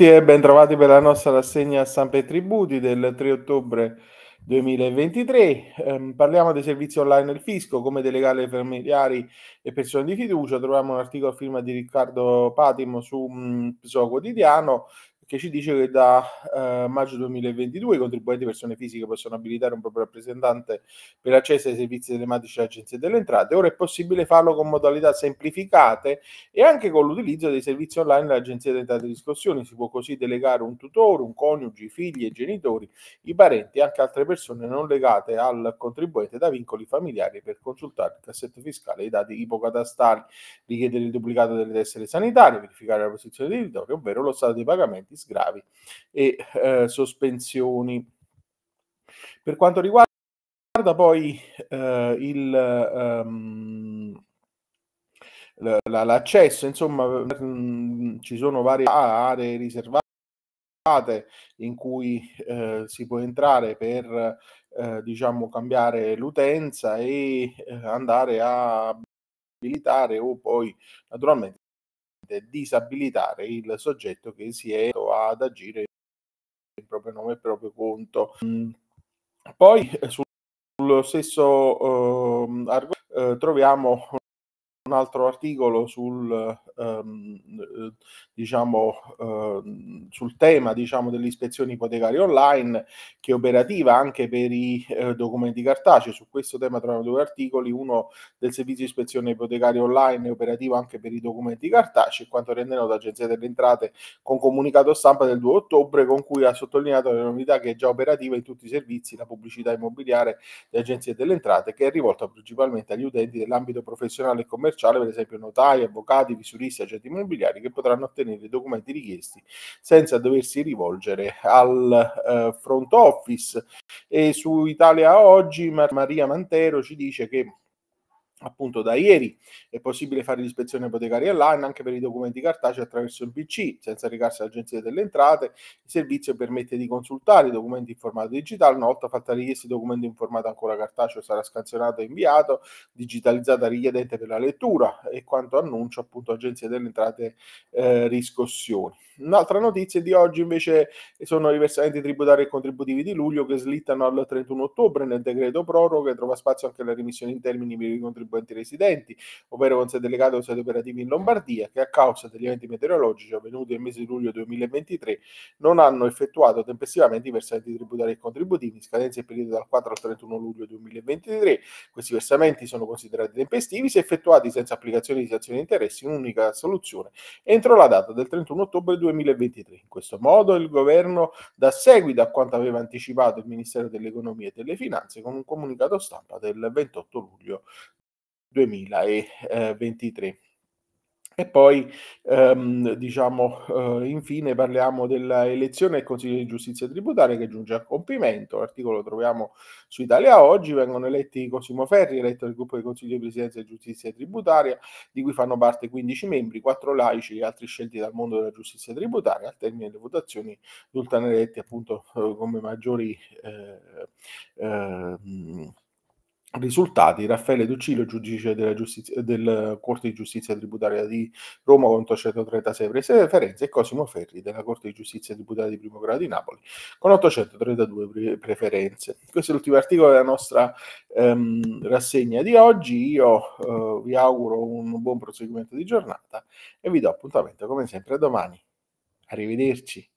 tutti e ben trovati per la nostra rassegna stampa e tributi del 3 ottobre 2023. Eh, parliamo dei servizi online del fisco, come delegare familiari e persone di fiducia. Troviamo un articolo a firma di Riccardo Patimo su PSO Quotidiano che ci dice che da eh, maggio 2022 i contribuenti persone fisiche possono abilitare un proprio rappresentante per l'accesso ai servizi telematici dell'Agenzia delle Entrate. Ora è possibile farlo con modalità semplificate e anche con l'utilizzo dei servizi online dell'Agenzia delle Entrate e Riscossioni. Si può così delegare un tutore, un coniuge, figli e genitori, i parenti e anche altre persone non legate al contribuente da vincoli familiari per consultare il cassetto fiscale, i dati ipocatastali, richiedere il duplicato delle tessere sanitarie, verificare la posizione dei editori, ovvero lo stato dei pagamenti sgravi e eh, sospensioni. Per quanto riguarda poi eh, il, um, l'accesso, insomma, mh, mm, ci sono varie aree riservate in cui eh, si può entrare per eh, diciamo cambiare l'utenza e eh, andare a abilitare o poi naturalmente disabilitare il soggetto che si è ad agire in proprio nome e proprio conto. Mm. Poi eh, sullo stesso uh, argomento uh, troviamo un altro articolo sul, ehm, diciamo, ehm, sul tema diciamo, delle ispezioni ipotecarie online che è operativa anche per i eh, documenti cartacei. Su questo tema troviamo due articoli, uno del servizio di ispezione ipotecaria online è operativo anche per i documenti cartacei, quanto rende nota l'Agenzia delle Entrate con comunicato stampa del 2 ottobre con cui ha sottolineato le novità che è già operativa in tutti i servizi, la pubblicità immobiliare dell'Agenzia delle Entrate che è rivolta principalmente agli utenti dell'ambito professionale e commerciale commerciale, per esempio notai, avvocati, visuristi, agenti immobiliari, che potranno ottenere i documenti richiesti senza doversi rivolgere al eh, front office. E su Italia Oggi Mar- Maria Mantero ci dice che appunto da ieri è possibile fare l'ispezione ipotecaria online anche per i documenti cartacei attraverso il PC senza recarsi all'agenzia delle entrate. Il servizio permette di consultare i documenti in formato digitale. Una volta fatta richiesta i documenti in formato ancora cartaceo sarà scansionato e inviato digitalizzata richiedente per la lettura e quanto annuncio appunto agenzia delle entrate eh, riscossioni. Un'altra notizia di oggi invece sono i versamenti tributari e contributivi di luglio che slittano al 31 ottobre nel decreto proroga trova spazio anche la remissione in termini per i contributi contribuenti residenti, ovvero con sede legate o sede operativi in Lombardia, che a causa degli eventi meteorologici avvenuti nel mese di luglio 2023 non hanno effettuato tempestivamente i versamenti tributari e contributivi in scadenza il periodo dal 4 al 31 luglio 2023. Questi versamenti sono considerati tempestivi se effettuati senza applicazione di sanzioni di interessi in un'unica soluzione entro la data del 31 ottobre 2023. In questo modo il governo dà seguito a quanto aveva anticipato il Ministero dell'Economia e delle Finanze con un comunicato stampa del 28 luglio 2023. E poi, ehm, diciamo, eh, infine parliamo dell'elezione del Consiglio di Giustizia Tributaria che giunge a compimento. L'articolo lo troviamo su Italia Oggi. Vengono eletti Cosimo Ferri, eletto del gruppo di Consiglio di Presidenza di Giustizia Tributaria, di cui fanno parte 15 membri, 4 laici e altri scelti dal mondo della giustizia tributaria. Al termine delle votazioni risultano eletti appunto eh, come maggiori eh, eh, Risultati: Raffaele Duccillo, giudice della, giustizia, del Corte di Giustizia Tributaria di Roma con 836 preferenze e Cosimo Ferri della Corte di Giustizia Tributaria di Primo Grado di Napoli con 832 preferenze. Questo è l'ultimo articolo della nostra ehm, rassegna di oggi. Io eh, vi auguro un buon proseguimento di giornata e vi do appuntamento come sempre domani. Arrivederci.